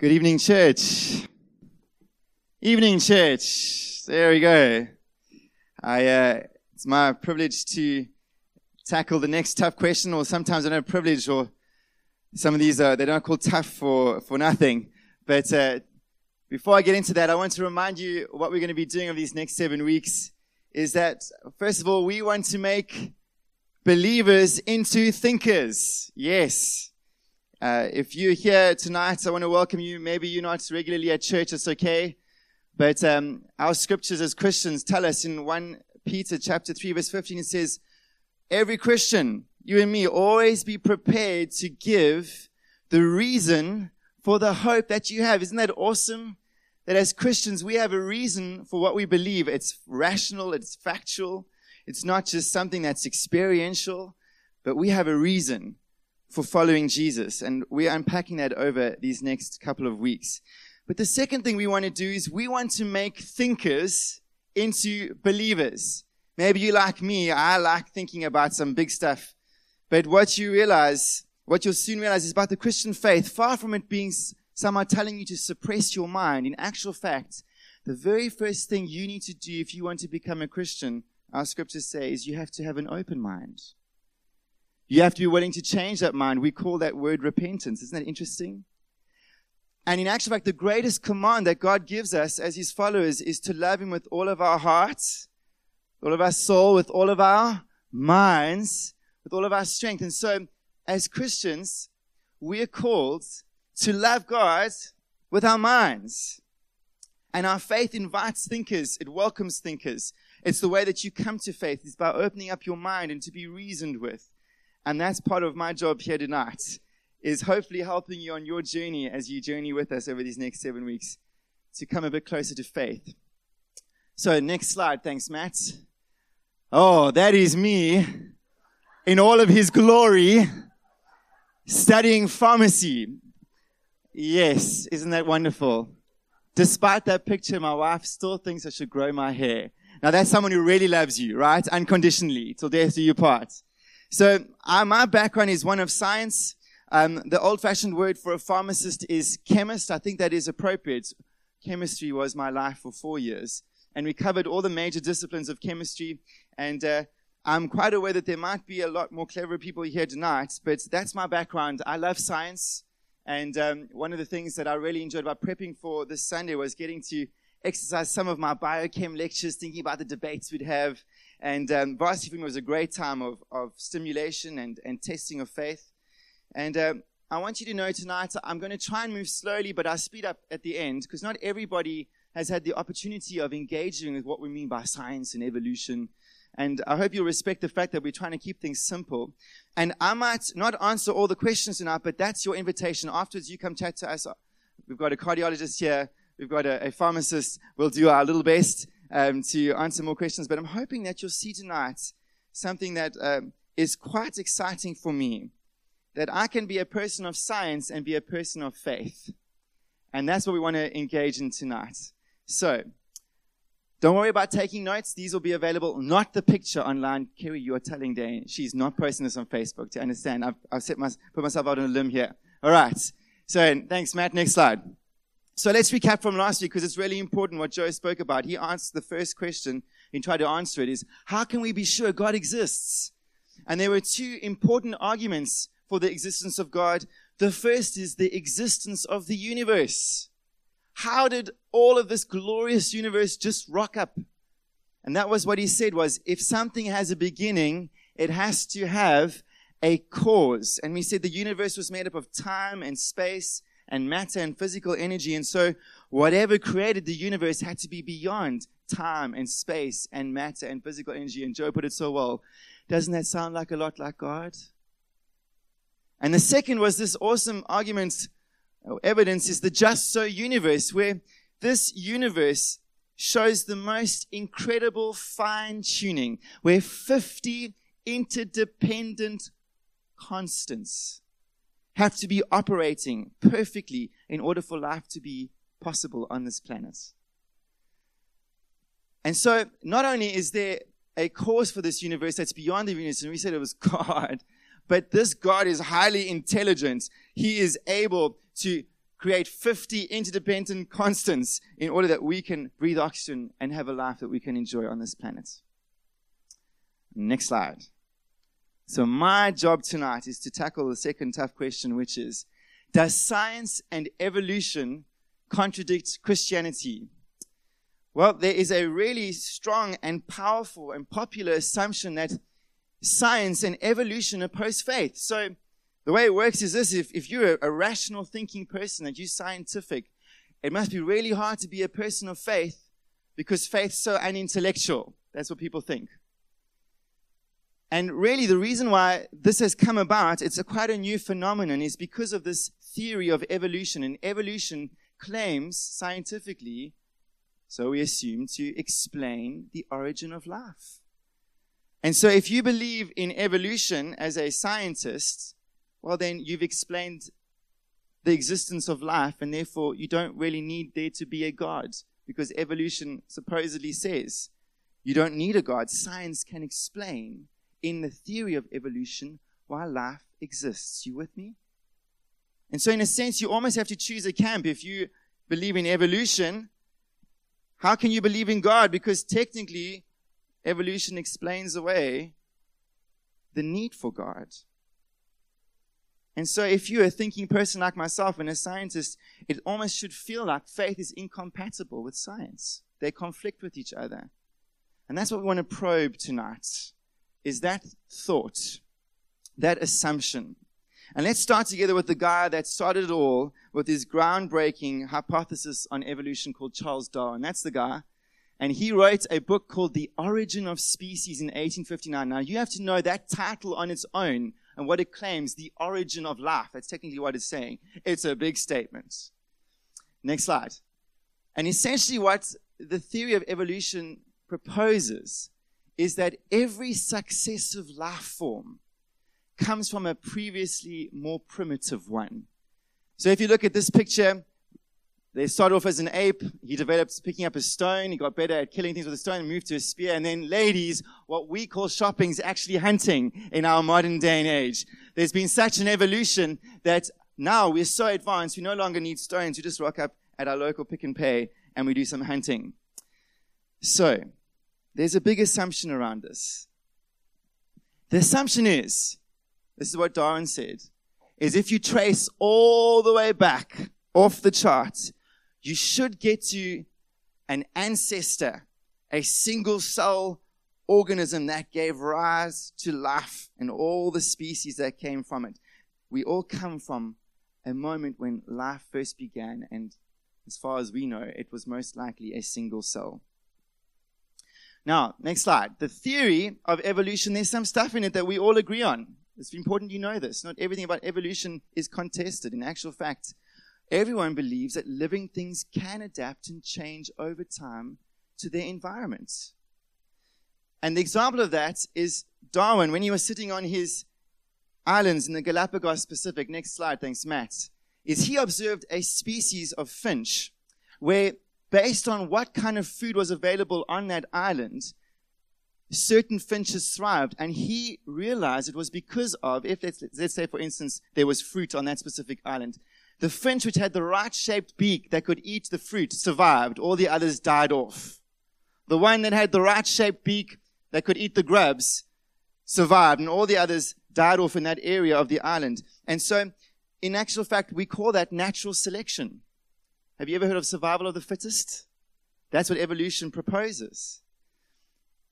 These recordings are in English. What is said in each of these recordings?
Good evening, church. Evening, church. There we go. I, uh, it's my privilege to tackle the next tough question, or sometimes I don't have privilege, or some of these, uh, they don't call tough for, for nothing. But, uh, before I get into that, I want to remind you what we're going to be doing over these next seven weeks is that, first of all, we want to make believers into thinkers. Yes. Uh, if you're here tonight, I want to welcome you. Maybe you're not regularly at church, it's okay. But um, our scriptures as Christians tell us in 1 Peter chapter 3, verse 15, it says, Every Christian, you and me, always be prepared to give the reason for the hope that you have. Isn't that awesome? That as Christians, we have a reason for what we believe. It's rational, it's factual, it's not just something that's experiential, but we have a reason for following Jesus. And we're unpacking that over these next couple of weeks. But the second thing we want to do is we want to make thinkers into believers. Maybe you like me, I like thinking about some big stuff. But what you realize, what you'll soon realize is about the Christian faith, far from it being somehow telling you to suppress your mind, in actual fact, the very first thing you need to do if you want to become a Christian, our scriptures say, is you have to have an open mind. You have to be willing to change that mind. We call that word repentance. Isn't that interesting? And in actual fact, the greatest command that God gives us as His followers is to love Him with all of our hearts, all of our soul, with all of our minds, with all of our strength. And so, as Christians, we are called to love God with our minds. And our faith invites thinkers. It welcomes thinkers. It's the way that you come to faith. is by opening up your mind and to be reasoned with. And that's part of my job here tonight, is hopefully helping you on your journey as you journey with us over these next seven weeks to come a bit closer to faith. So, next slide. Thanks, Matt. Oh, that is me in all of his glory studying pharmacy. Yes, isn't that wonderful? Despite that picture, my wife still thinks I should grow my hair. Now, that's someone who really loves you, right? Unconditionally, till death do you part. So uh, my background is one of science. Um, the old-fashioned word for a pharmacist is chemist. I think that is appropriate. Chemistry was my life for four years, and we covered all the major disciplines of chemistry. And uh, I'm quite aware that there might be a lot more clever people here tonight, but that's my background. I love science, and um, one of the things that I really enjoyed about prepping for this Sunday was getting to exercise some of my biochem lectures, thinking about the debates we'd have, and um, varsity was a great time of, of stimulation and, and testing of faith. And um, I want you to know tonight, I'm going to try and move slowly, but I'll speed up at the end because not everybody has had the opportunity of engaging with what we mean by science and evolution. And I hope you'll respect the fact that we're trying to keep things simple. And I might not answer all the questions tonight, but that's your invitation. Afterwards, you come chat to us. We've got a cardiologist here. We've got a, a pharmacist. We'll do our little best um, to answer more questions. But I'm hoping that you'll see tonight something that um, is quite exciting for me that I can be a person of science and be a person of faith. And that's what we want to engage in tonight. So, don't worry about taking notes. These will be available, not the picture online. Kerry, you are telling Dane she's not posting this on Facebook to understand. I've, I've set my, put myself out on a limb here. All right. So, thanks, Matt. Next slide. So let's recap from last week because it's really important what Joe spoke about. He answered the first question and tried to answer it is, how can we be sure God exists? And there were two important arguments for the existence of God. The first is the existence of the universe. How did all of this glorious universe just rock up? And that was what he said was, if something has a beginning, it has to have a cause. And we said the universe was made up of time and space and matter and physical energy. And so whatever created the universe had to be beyond time and space and matter and physical energy. And Joe put it so well. Doesn't that sound like a lot like God? And the second was this awesome argument, or evidence is the just so universe, where this universe shows the most incredible fine tuning, where 50 interdependent constants have to be operating perfectly in order for life to be possible on this planet. And so, not only is there a cause for this universe that's beyond the universe, and we said it was God, but this God is highly intelligent. He is able to create 50 interdependent constants in order that we can breathe oxygen and have a life that we can enjoy on this planet. Next slide. So, my job tonight is to tackle the second tough question, which is Does science and evolution contradict Christianity? Well, there is a really strong and powerful and popular assumption that science and evolution oppose faith. So, the way it works is this if, if you're a, rational thinking person and you're scientific, it must be really hard to be a person of faith because faith's so unintellectual. That's what people think. And really, the reason why this has come about, it's a quite a new phenomenon, is because of this theory of evolution. And evolution claims scientifically, so we assume, to explain the origin of life. And so, if you believe in evolution as a scientist, well, then you've explained the existence of life, and therefore you don't really need there to be a God, because evolution supposedly says you don't need a God. Science can explain in the theory of evolution why life exists. You with me? And so, in a sense, you almost have to choose a camp. If you believe in evolution, how can you believe in God? Because technically, evolution explains away the need for God. And so, if you're a thinking person like myself and a scientist, it almost should feel like faith is incompatible with science. They conflict with each other. And that's what we want to probe tonight is that thought, that assumption. And let's start together with the guy that started it all with his groundbreaking hypothesis on evolution called Charles Darwin. That's the guy. And he wrote a book called The Origin of Species in 1859. Now, you have to know that title on its own and what it claims, the origin of life. That's technically what it's saying. It's a big statement. Next slide. And essentially, what the theory of evolution proposes is that every successive life form comes from a previously more primitive one. So if you look at this picture, they started off as an ape. He developed picking up a stone. He got better at killing things with a stone and moved to a spear. And then ladies, what we call shopping is actually hunting in our modern day and age. There's been such an evolution that now we're so advanced, we no longer need stones. We just rock up at our local Pick and Pay and we do some hunting. So, there's a big assumption around this. The assumption is, this is what Darwin said, is if you trace all the way back off the chart, you should get to an ancestor, a single cell organism that gave rise to life and all the species that came from it. We all come from a moment when life first began, and as far as we know, it was most likely a single cell. Now, next slide. The theory of evolution, there's some stuff in it that we all agree on. It's important you know this. Not everything about evolution is contested. In actual fact, everyone believes that living things can adapt and change over time to their environment. And the example of that is Darwin, when he was sitting on his islands in the Galapagos Pacific. Next slide, thanks, Matt. Is he observed a species of finch where based on what kind of food was available on that island, certain finches thrived. And he realized it was because of, if let's, let's say, for instance, there was fruit on that specific island, the finch which had the right shaped beak that could eat the fruit survived. All the others died off. The one that had the right shaped beak that could eat the grubs survived, and all the others died off in that area of the island. And so, in actual fact, we call that natural selection. Have you ever heard of survival of the fittest? That's what evolution proposes.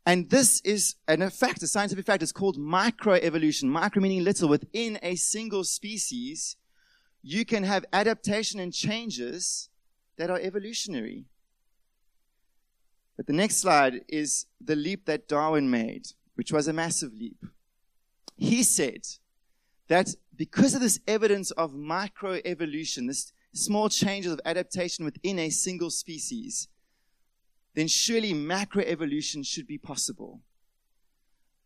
And this is an fact, a scientific fact. It's called microevolution. Micro meaning little. Within a single species, you can have adaptation and changes that are evolutionary. But the next slide is the leap that Darwin made, which was a massive leap. He said that because of this evidence of microevolution, this small changes of adaptation within a single species, then surely macroevolution should be possible.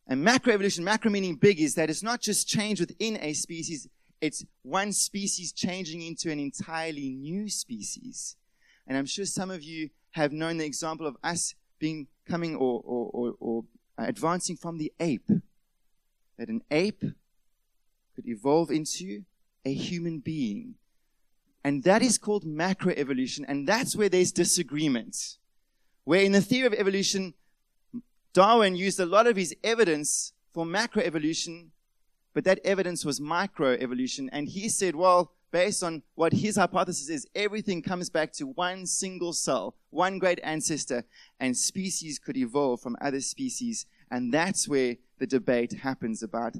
And macroevolution, macro meaning big, is that it's not just change within a species, it's one species changing into an entirely new species. And I'm sure some of you have known the example of us being coming or, or, or, or advancing from the ape. That an ape could evolve into a human being And that is called macroevolution. And that's where there's disagreement. Where in the theory of evolution, Darwin used a lot of his evidence for macroevolution, but that evidence was microevolution. And he said, well, based on what his hypothesis is, everything comes back to one single cell, one great ancestor, and species could evolve from other species. And that's where the debate happens about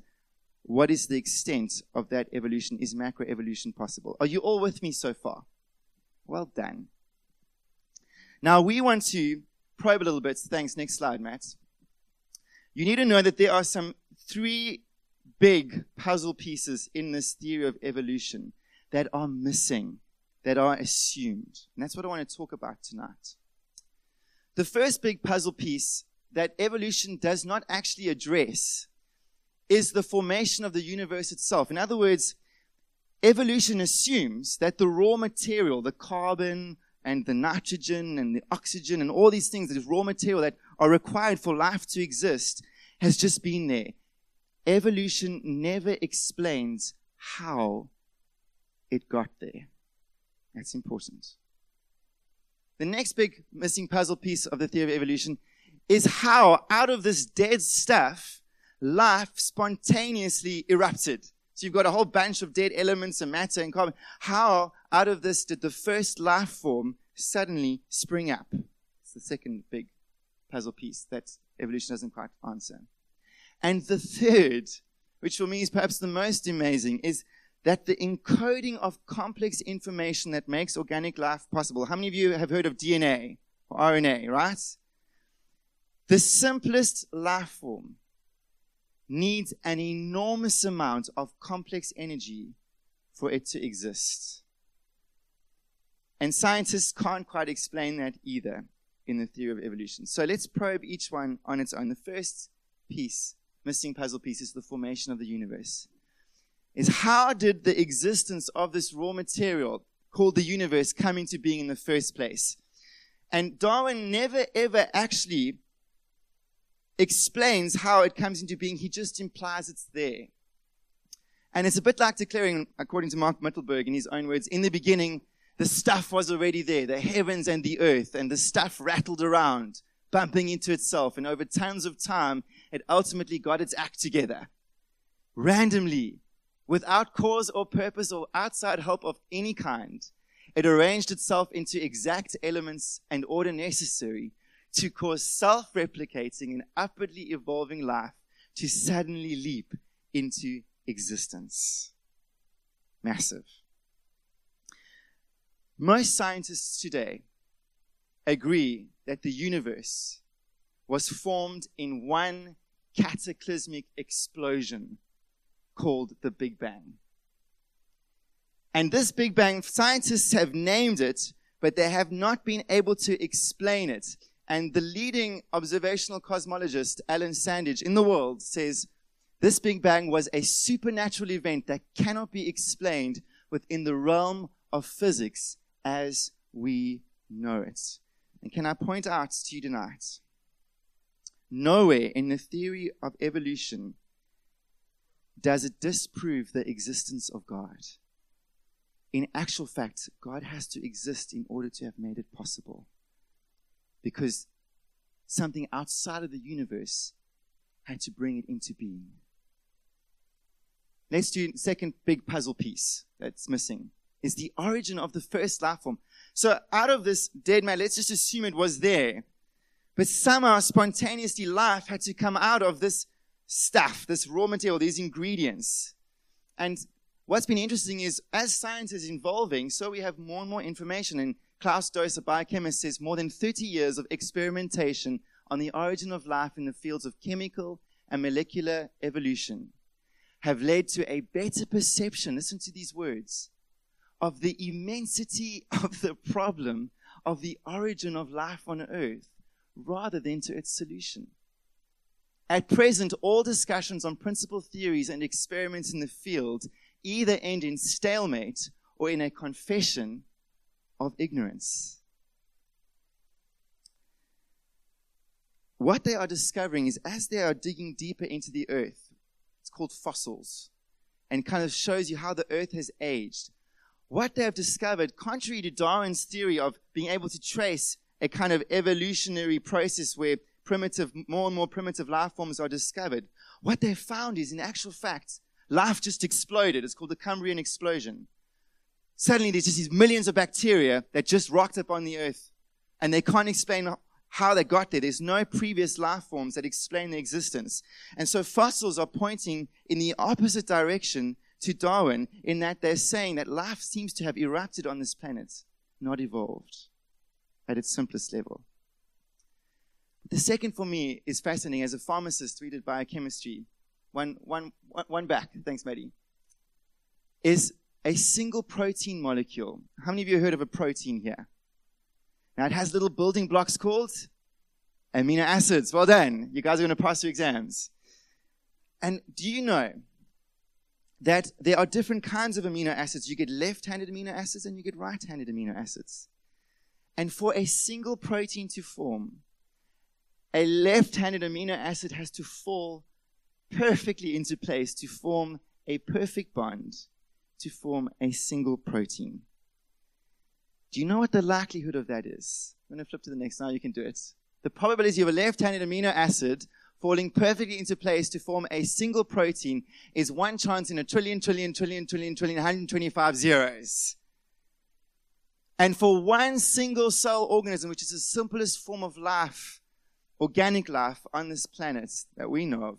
what is the extent of that evolution? Is macroevolution possible? Are you all with me so far? Well done. Now we want to probe a little bit. Thanks. Next slide, Matt. You need to know that there are some three big puzzle pieces in this theory of evolution that are missing, that are assumed. And that's what I want to talk about tonight. The first big puzzle piece that evolution does not actually address is the formation of the universe itself. In other words, evolution assumes that the raw material, the carbon and the nitrogen and the oxygen and all these things, that raw material that are required for life to exist, has just been there. Evolution never explains how it got there. That's important. The next big missing puzzle piece of the theory of evolution is how, out of this dead stuff, life spontaneously erupted. So you've got a whole bunch of dead elements and matter and carbon. How, out of this, did the first life form suddenly spring up? It's the second big puzzle piece that evolution doesn't quite answer. And the third, which for me is perhaps the most amazing, is that the encoding of complex information that makes organic life possible. How many of you have heard of DNA or RNA, right? The simplest life form needs an enormous amount of complex energy for it to exist. And scientists can't quite explain that either in the theory of evolution. So let's probe each one on its own. The first piece, missing puzzle piece, is the formation of the universe. Is how did the existence of this raw material called the universe come into being in the first place? And Darwin never ever actually explains how it comes into being. He just implies it's there. And it's a bit like declaring, according to Mark Mittelberg in his own words, in the beginning, the stuff was already there, the heavens and the earth, and the stuff rattled around, bumping into itself. And over tons of time, it ultimately got its act together. Randomly, without cause or purpose or outside help of any kind, it arranged itself into exact elements and order necessary to cause self replicating and upwardly evolving life to suddenly leap into existence. Massive. Most scientists today agree that the universe was formed in one cataclysmic explosion called the Big Bang. And this Big Bang, scientists have named it, but they have not been able to explain it. And the leading observational cosmologist, Alan Sandage, in the world says this Big Bang was a supernatural event that cannot be explained within the realm of physics as we know it. And can I point out to you tonight? Nowhere in the theory of evolution does it disprove the existence of God. In actual fact, God has to exist in order to have made it possible because something outside of the universe had to bring it into being. Let's do second big puzzle piece that's missing is the origin of the first life form. So out of this dead man, let's just assume it was there. But somehow spontaneously life had to come out of this stuff, this raw material, these ingredients. And what's been interesting is as science is evolving, so we have more and more information. And Klaus Dose, a biochemist, says more than 30 years of experimentation on the origin of life in the fields of chemical and molecular evolution have led to a better perception, listen to these words, of the immensity of the problem of the origin of life on earth rather than to its solution. At present, all discussions on principal theories and experiments in the field either end in stalemate or in a confession of ignorance. What they are discovering is as they are digging deeper into the earth, it's called fossils, and kind of shows you how the earth has aged. what they have discovered, contrary to Darwin's theory of being able to trace a kind of evolutionary process where primitive, more and more primitive life forms are discovered, what they found is, in actual fact, life just exploded. It's called the Cambrian explosion. Suddenly, there's just these millions of bacteria that just rocked up on the earth, and they can't explain how they got there. There's no previous life forms that explain their existence. And so fossils are pointing in the opposite direction to Darwin in that they're saying that life seems to have erupted on this planet, not evolved at its simplest level. The second for me is fascinating as a pharmacist reading biochemistry. One, one, one back, thanks, Maddie. Is a single protein molecule. How many of you heard of a protein here? Now it has little building blocks called amino acids. Well done. You guys are going to pass your exams. And do you know that there are different kinds of amino acids? You get left-handed amino acids and you get right-handed amino acids. And for a single protein to form, a left-handed amino acid has to fall perfectly into place to form a perfect bond to form a single protein. Do you know what the likelihood of that is? I'm going to flip to the next. slide. you can do it. The probability of a left-handed amino acid falling perfectly into place to form a single protein is one chance in a trillion, trillion, trillion, trillion, trillion, 125 zeros. And for one single cell organism, which is the simplest form of life, organic life on this planet that we know of,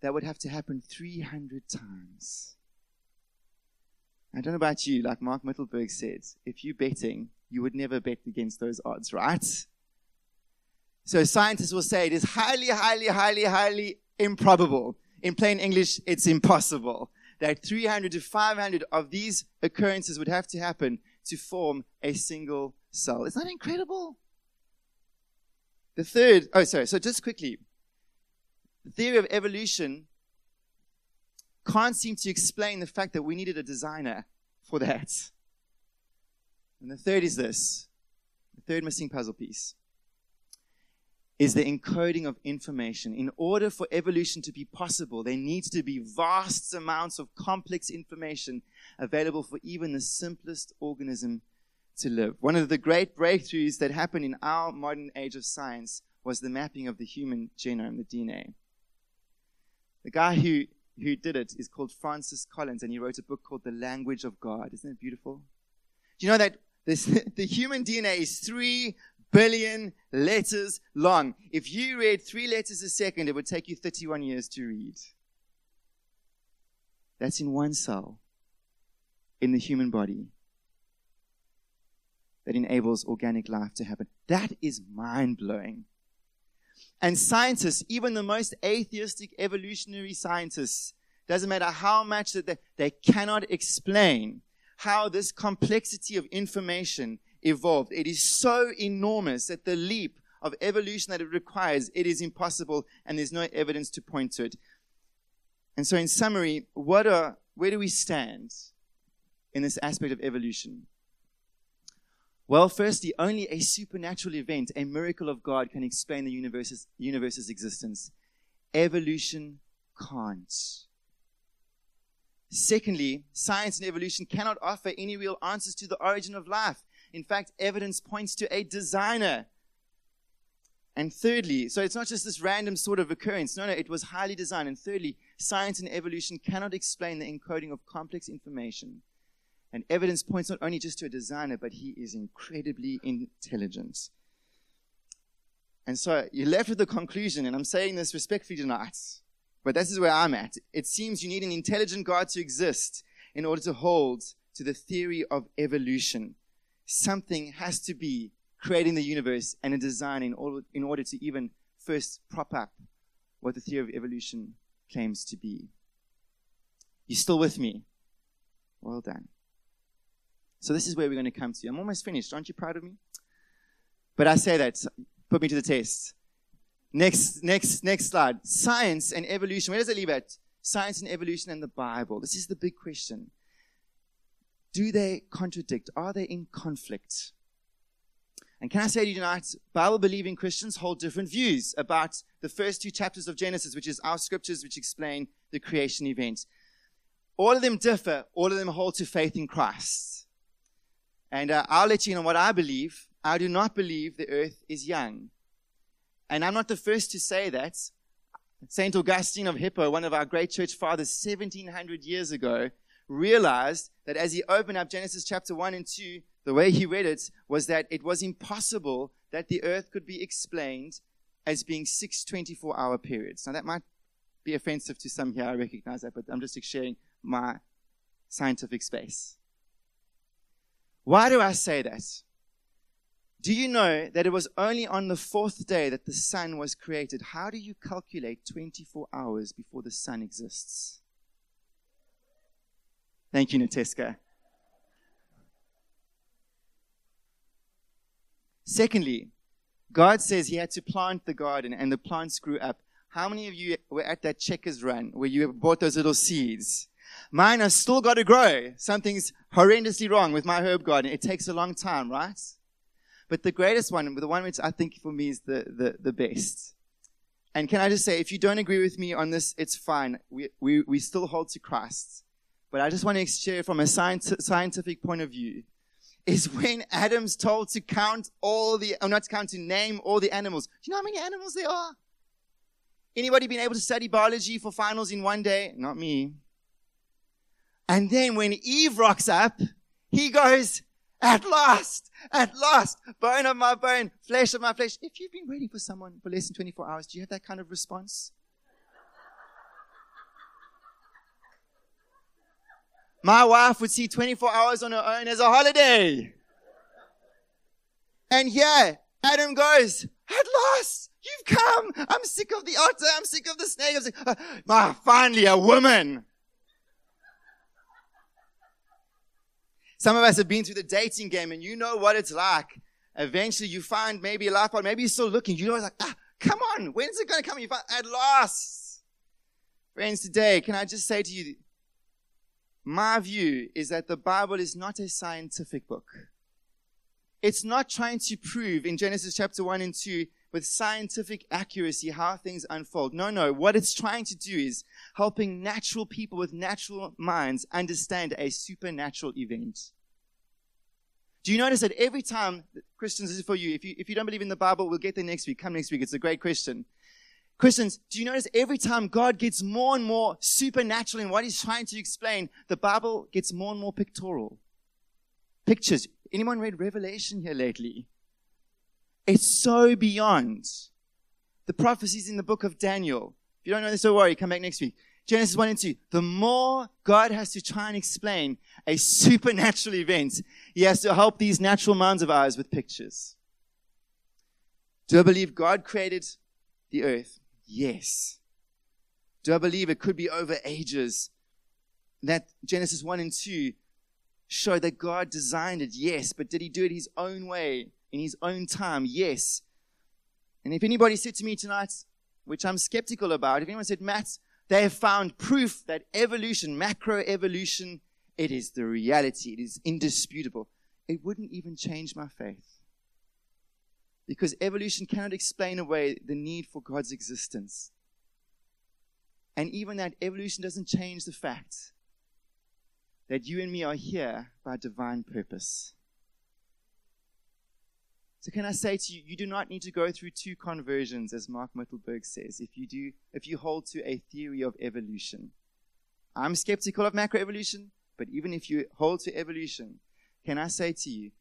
that would have to happen 300 times. I don't know about you, like Mark Mittelberg said, if you're betting, you would never bet against those odds, right? So scientists will say it is highly, highly, highly, highly improbable. In plain English, it's impossible that 300 to 500 of these occurrences would have to happen to form a single cell. Isn't that incredible? The third, oh, sorry, so just quickly. The theory of evolution can't seem to explain the fact that we needed a designer for that. And the third is this the third missing puzzle piece is the encoding of information. In order for evolution to be possible, there needs to be vast amounts of complex information available for even the simplest organism to live. One of the great breakthroughs that happened in our modern age of science was the mapping of the human genome, the DNA. The guy who, who did it is called Francis Collins, and he wrote a book called The Language of God. Isn't it beautiful? Do you know that this, the human DNA is three billion letters long. If you read three letters a second, it would take you 31 years to read. That's in one cell in the human body that enables organic life to happen. That is mind blowing. And scientists, even the most atheistic evolutionary scientists, doesn't matter how much that they, they cannot explain how this complexity of information evolved. It is so enormous that the leap of evolution that it requires, it is impossible and there's no evidence to point to it. And so in summary, what are, where do we stand in this aspect of evolution? Well, firstly, only a supernatural event, a miracle of God, can explain the universe's, universe's existence. Evolution can't. Secondly, science and evolution cannot offer any real answers to the origin of life. In fact, evidence points to a designer. And thirdly, so it's not just this random sort of occurrence. No, no, it was highly designed. And thirdly, science and evolution cannot explain the encoding of complex information. And evidence points not only just to a designer, but he is incredibly intelligent. And so you're left with the conclusion, and I'm saying this respectfully tonight, but this is where I'm at. It seems you need an intelligent God to exist in order to hold to the theory of evolution something has to be creating the universe and a design in order, in order to even first prop up what the theory of evolution claims to be. You still with me? Well done. So this is where we're going to come to. I'm almost finished. Aren't you proud of me? But I say that. Put me to the test. Next, next, next slide. Science and evolution. Where does it leave at? Science and evolution and the Bible. This is the big question. Do they contradict? Are they in conflict? And can I say to you tonight, Bible believing Christians hold different views about the first two chapters of Genesis, which is our scriptures which explain the creation event. All of them differ, all of them hold to faith in Christ. And uh, I'll let you know what I believe. I do not believe the earth is young. And I'm not the first to say that. St. Augustine of Hippo, one of our great church fathers 1700 years ago, realized that as he opened up Genesis chapter 1 and 2, the way he read it was that it was impossible that the earth could be explained as being six 24 hour periods. Now, that might be offensive to some here, I recognize that, but I'm just sharing my scientific space. Why do I say that? Do you know that it was only on the fourth day that the sun was created? How do you calculate 24 hours before the sun exists? Thank you, Nateska. Secondly, God says he had to plant the garden and the plants grew up. How many of you were at that checkers run where you bought those little seeds? Mine has still got to grow. Something's horrendously wrong with my herb garden. It takes a long time, right? But the greatest one, the one which I think for me is the, the, the best. And can I just say, if you don't agree with me on this, it's fine. We, we, we still hold to Christ. But I just want to share from a scientific point of view is when Adam's told to count all the, or not to count, to name all the animals. Do you know how many animals there are? Anybody been able to study biology for finals in one day? Not me. And then when Eve rocks up, he goes, at last, at last, bone of my bone, flesh of my flesh. If you've been waiting for someone for less than 24 hours, do you have that kind of response? My wife would see 24 hours on her own as a holiday. And here, Adam goes, at last, you've come. I'm sick of the otter. I'm sick of the snake. I'm sick. Uh, finally, a woman. Some of us have been through the dating game and you know what it's like. Eventually you find maybe a life partner, maybe you're still looking. You know, it's like, ah, come on, when's it going to come? You find, at last. Friends, today, can I just say to you, my view is that the Bible is not a scientific book. It's not trying to prove in Genesis chapter 1 and 2 with scientific accuracy how things unfold. No, no. What it's trying to do is helping natural people with natural minds understand a supernatural event. Do you notice that every time, Christians, this is for you. If you, if you don't believe in the Bible, we'll get there next week. Come next week. It's a great question. Christians, do you notice every time God gets more and more supernatural in what he's trying to explain, the Bible gets more and more pictorial? Pictures. Anyone read Revelation here lately? It's so beyond the prophecies in the book of Daniel. If you don't know this, don't worry. Come back next week. Genesis 1 and 2. The more God has to try and explain a supernatural event, he has to help these natural minds of ours with pictures. Do I believe God created the earth? Yes. Do I believe it could be over ages? That Genesis 1 and 2 show that God designed it? Yes. But did he do it his own way? In his own time, yes. And if anybody said to me tonight, which I'm skeptical about, if anyone said, Matt, they have found proof that evolution, macroevolution, it is the reality, it is indisputable, it wouldn't even change my faith. Because evolution cannot explain away the need for God's existence. And even that evolution doesn't change the fact that you and me are here by divine purpose. So can I say to you, you do not need to go through two conversions, as Mark Mittelberg says, if you do, if you hold to a theory of evolution. I'm skeptical of macroevolution, but even if you hold to evolution, can I say to you,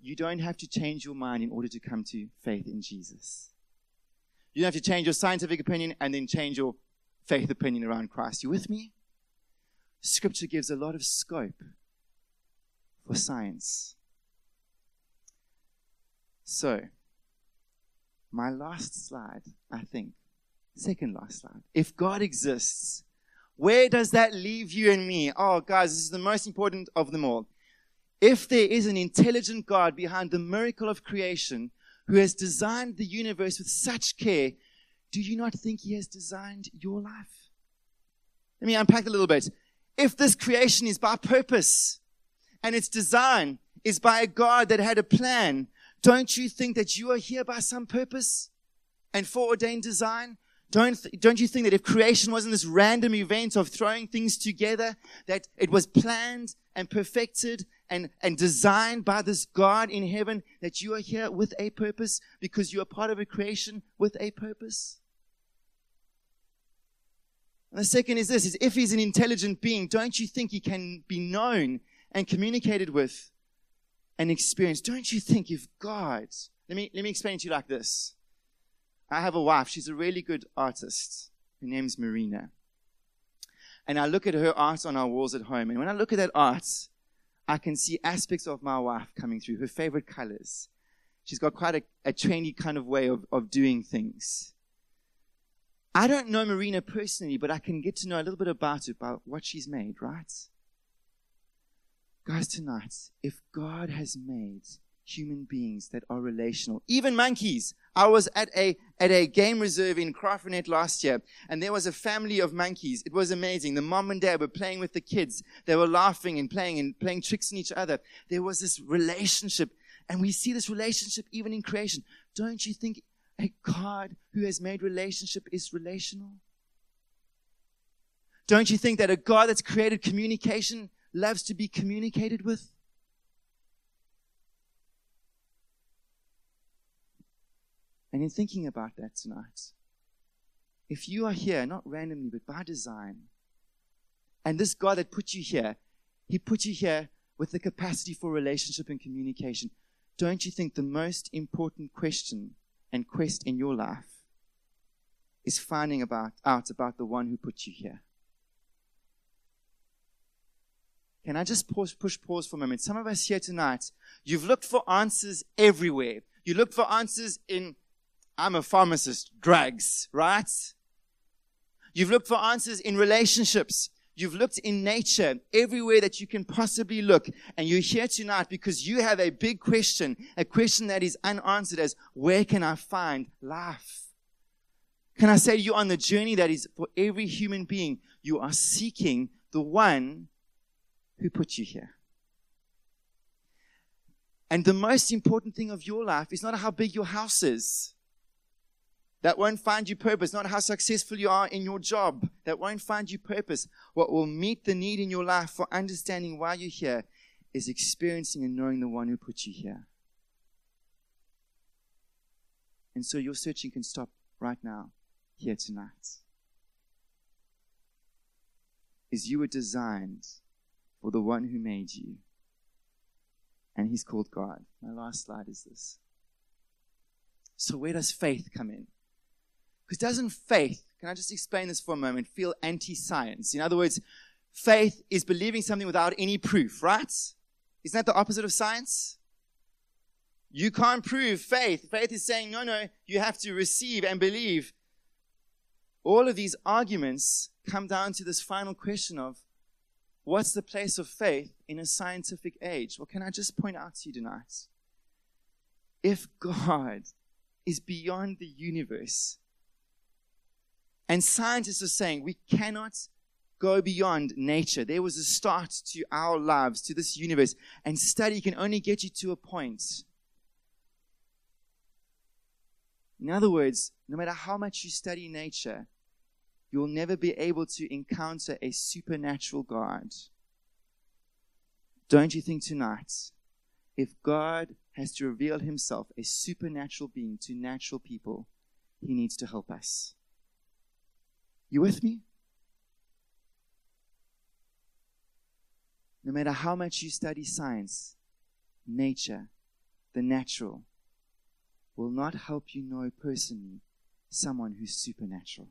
you don't have to change your mind in order to come to faith in Jesus. You don't have to change your scientific opinion and then change your faith opinion around Christ. You with me? Scripture gives a lot of scope for science. So, my last slide, I think, second last slide. If God exists, where does that leave you and me? Oh, guys, this is the most important of them all. If there is an intelligent God behind the miracle of creation who has designed the universe with such care, do you not think he has designed your life? Let me unpack a little bit. If this creation is by purpose and its design is by a God that had a plan don't you think that you are here by some purpose and foreordained design? Don't, th- don't you think that if creation wasn't this random event of throwing things together, that it was planned and perfected and, and designed by this God in heaven that you are here with a purpose because you are part of a creation with a purpose? And the second is this is if he's an intelligent being, don't you think he can be known and communicated with and experience. Don't you think if God let me let me explain to you like this. I have a wife, she's a really good artist. Her name's Marina. And I look at her art on our walls at home, and when I look at that art, I can see aspects of my wife coming through, her favorite colors. She's got quite a, a trendy kind of way of, of doing things. I don't know Marina personally, but I can get to know a little bit about her, about what she's made, right? Guys, tonight, if God has made human beings that are relational, even monkeys. I was at a, at a game reserve in Kraaifontein last year, and there was a family of monkeys. It was amazing. The mom and dad were playing with the kids. They were laughing and playing and playing tricks on each other. There was this relationship, and we see this relationship even in creation. Don't you think a God who has made relationship is relational? Don't you think that a God that's created communication loves to be communicated with? And in thinking about that tonight, if you are here, not randomly, but by design, and this God that put you here, He put you here with the capacity for relationship and communication, don't you think the most important question and quest in your life is finding about, out about the one who put you here. Can I just pause, push pause for a moment? Some of us here tonight, you've looked for answers everywhere. You look for answers in, I'm a pharmacist, drugs, right? You've looked for answers in relationships. You've looked in nature, everywhere that you can possibly look. And you're here tonight because you have a big question, a question that is unanswered as, where can I find life? Can I say to you on the journey that is for every human being, you are seeking the one who put you here. And the most important thing of your life is not how big your house is. That won't find you purpose. Not how successful you are in your job. That won't find you purpose. What will meet the need in your life for understanding why you're here is experiencing and knowing the one who put you here. And so your searching can stop right now, here tonight. Is you were designed for the one who made you. And he's called God. My last slide is this. So, where does faith come in? Because doesn't faith, can I just explain this for a moment, feel anti science? In other words, faith is believing something without any proof, right? Isn't that the opposite of science? You can't prove faith. Faith is saying, no, no, you have to receive and believe. All of these arguments come down to this final question of what's the place of faith in a scientific age? Well, can I just point out to you tonight? If God is beyond the universe, and scientists are saying we cannot go beyond nature. There was a start to our lives, to this universe, and study can only get you to a point. In other words, no matter how much you study nature, you'll never be able to encounter a supernatural God. Don't you think tonight, if God has to reveal himself a supernatural being to natural people, he needs to help us? You with me? No matter how much you study science, nature, the natural, will not help you know personally someone who's supernatural.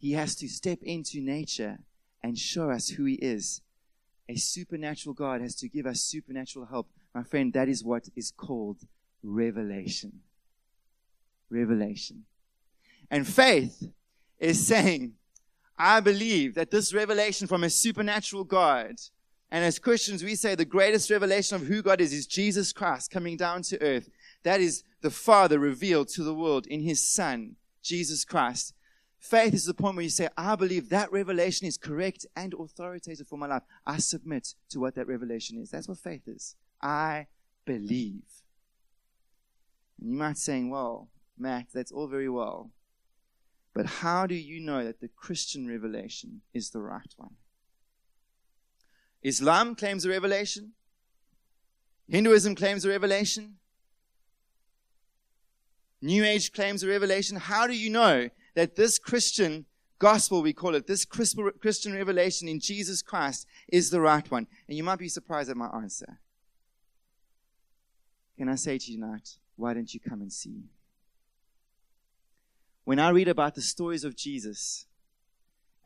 He has to step into nature and show us who He is. A supernatural God has to give us supernatural help. My friend, that is what is called revelation. Revelation. And faith is saying, I believe that this revelation from a supernatural God, and as Christians, we say the greatest revelation of who God is is Jesus Christ coming down to earth. That is the Father revealed to the world in His Son, Jesus Christ. Faith is the point where you say, I believe that revelation is correct and authoritative for my life. I submit to what that revelation is. That's what faith is. I believe. And you might say, well, Matt, that's all very well. But how do you know that the Christian revelation is the right one? Islam claims a revelation. Hinduism claims a revelation. New Age claims a revelation. How do you know that this Christian gospel, we call it, this Christian revelation in Jesus Christ is the right one? And you might be surprised at my answer. Can I say to you tonight, why don't you come and see? When I read about the stories of Jesus,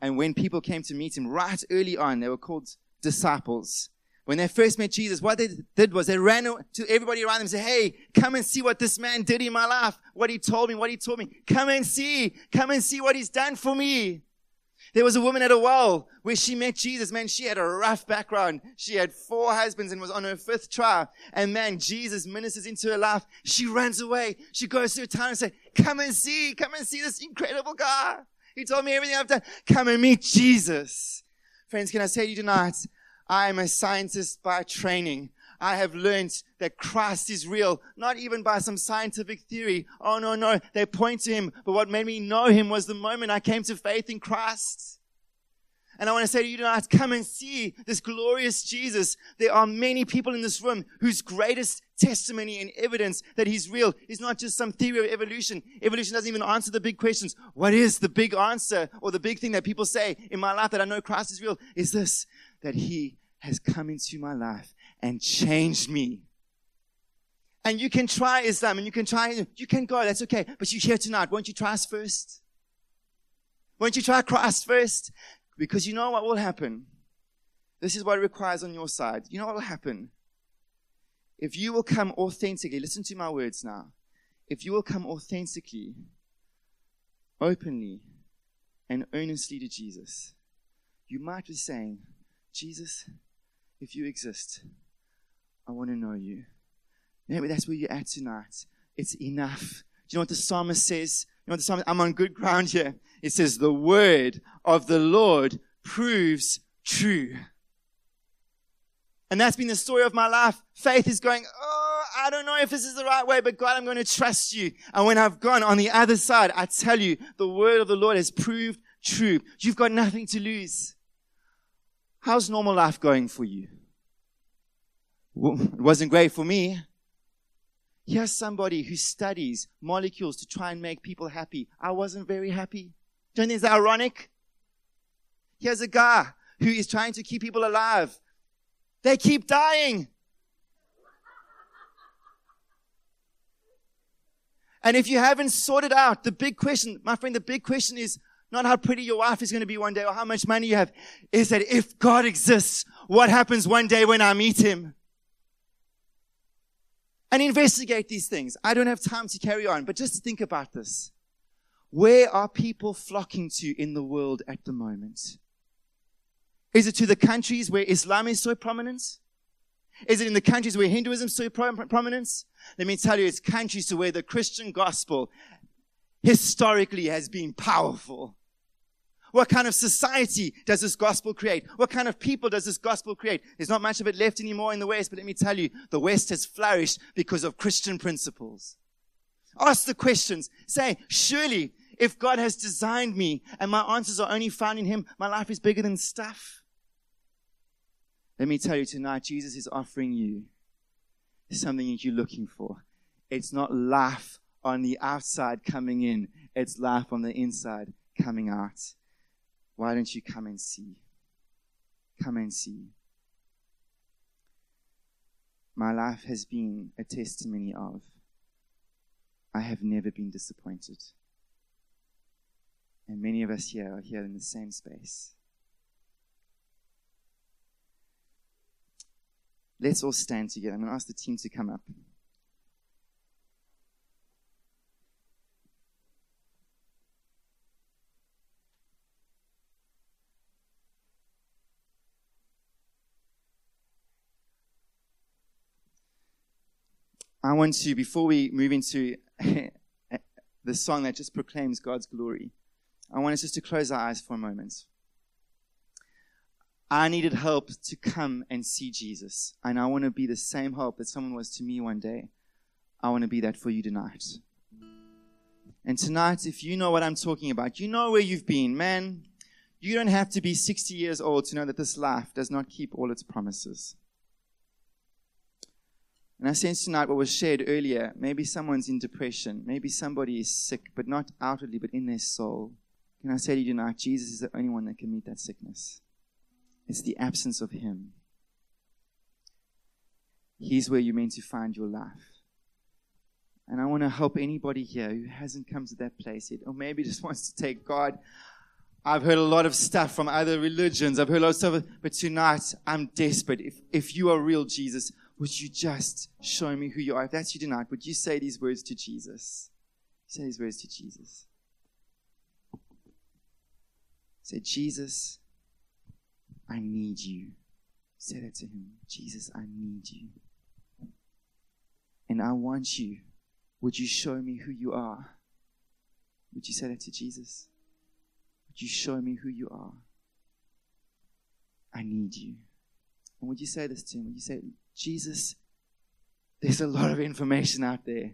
and when people came to meet him right early on, they were called disciples. When they first met Jesus, what they did was they ran to everybody around them and said, Hey, come and see what this man did in my life. What he told me, what he told me. Come and see. Come and see what he's done for me. There was a woman at a well where she met Jesus. Man, she had a rough background. She had four husbands and was on her fifth trial. And man, Jesus ministers into her life. She runs away. She goes to a town and says, come and see, come and see this incredible guy. He told me everything I've done. Come and meet Jesus. Friends, can I say to you tonight, I am a scientist by training. I have learned that Christ is real, not even by some scientific theory. Oh no, no, they point to him. But what made me know him was the moment I came to faith in Christ. And I want to say to you tonight, come and see this glorious Jesus. There are many people in this room whose greatest testimony and evidence that he's real is not just some theory of evolution. Evolution doesn't even answer the big questions. What is the big answer or the big thing that people say in my life that I know Christ is real? Is this, that he has come into my life and changed me. And you can try Islam and you can try, you can go, that's okay. But you're here tonight. Won't you try us first? Won't you try Christ first? Because you know what will happen. This is what it requires on your side. You know what will happen? If you will come authentically, listen to my words now. If you will come authentically, openly, and earnestly to Jesus, you might be saying, Jesus, if you exist, I want to know you. Maybe that's where you're at tonight. It's enough. Do you know what the psalmist says? You know what the psalmist, I'm on good ground here. It says, the word of the Lord proves true. And that's been the story of my life. Faith is going, oh, I don't know if this is the right way, but God, I'm going to trust you. And when I've gone on the other side, I tell you, the word of the Lord has proved true. You've got nothing to lose. How's normal life going for you? Well, it wasn't great for me. Here's somebody who studies molecules to try and make people happy. I wasn't very happy. Don't think it's ironic? Here's a guy who is trying to keep people alive. They keep dying. And if you haven't sorted out the big question, my friend, the big question is not how pretty your wife is going to be one day or how much money you have, is that if God exists, what happens one day when I meet him? And investigate these things. I don't have time to carry on, but just think about this. Where are people flocking to in the world at the moment? Is it to the countries where Islam is so prominent? Is it in the countries where Hinduism is so prominent? Let me tell you, it's countries to where the Christian gospel historically has been powerful. What kind of society does this gospel create? What kind of people does this gospel create? There's not much of it left anymore in the West, but let me tell you, the West has flourished because of Christian principles. Ask the questions. Say, surely, if God has designed me and my answers are only found in Him, my life is bigger than stuff. Let me tell you tonight, Jesus is offering you something that you're looking for. It's not life on the outside coming in, it's life on the inside coming out. Why don't you come and see? Come and see. My life has been a testimony of I have never been disappointed. And many of us here are here in the same space. Let's all stand together. I'm going to ask the team to come up. I want to, before we move into the song that just proclaims God's glory, I want us just to close our eyes for a moment. I needed help to come and see Jesus. And I want to be the same help that someone was to me one day. I want to be that for you tonight. And tonight, if you know what I'm talking about, you know where you've been, man. You don't have to be 60 years old to know that this life does not keep all its promises. And I sense tonight what was shared earlier. Maybe someone's in depression. Maybe somebody is sick, but not outwardly, but in their soul. Can I say to you tonight, Jesus is the only one that can meet that sickness? It's the absence of Him. He's where you're meant to find your life. And I want to help anybody here who hasn't come to that place yet, or maybe just wants to take God. I've heard a lot of stuff from other religions. I've heard a lot of stuff, but tonight I'm desperate. If, if you are real, Jesus, would you just show me who you are? If that's you tonight, would you say these words to Jesus? Say these words to Jesus. Say, Jesus, I need you. Say that to him. Jesus, I need you. And I want you. Would you show me who you are? Would you say that to Jesus? Would you show me who you are? I need you. And would you say this to him? Would you say, Jesus, there's a lot of information out there,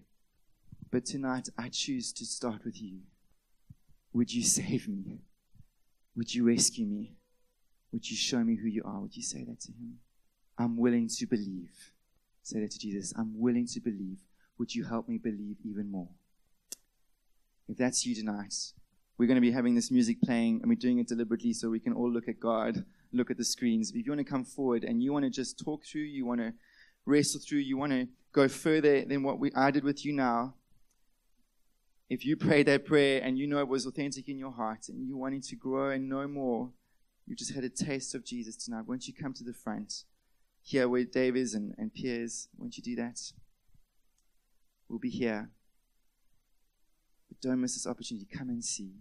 but tonight I choose to start with you. Would you save me? Would you rescue me? Would you show me who you are? Would you say that to him? I'm willing to believe. Say that to Jesus. I'm willing to believe. Would you help me believe even more? If that's you tonight, we're going to be having this music playing and we're doing it deliberately so we can all look at God look at the screens. If you want to come forward and you want to just talk through, you want to wrestle through, you want to go further than what we, I did with you now, if you prayed that prayer and you know it was authentic in your heart and you wanting to grow and know more, you just had a taste of Jesus tonight, won't you come to the front? Here where Dave is and, and Piers, won't you do that? We'll be here. But don't miss this opportunity. Come and see.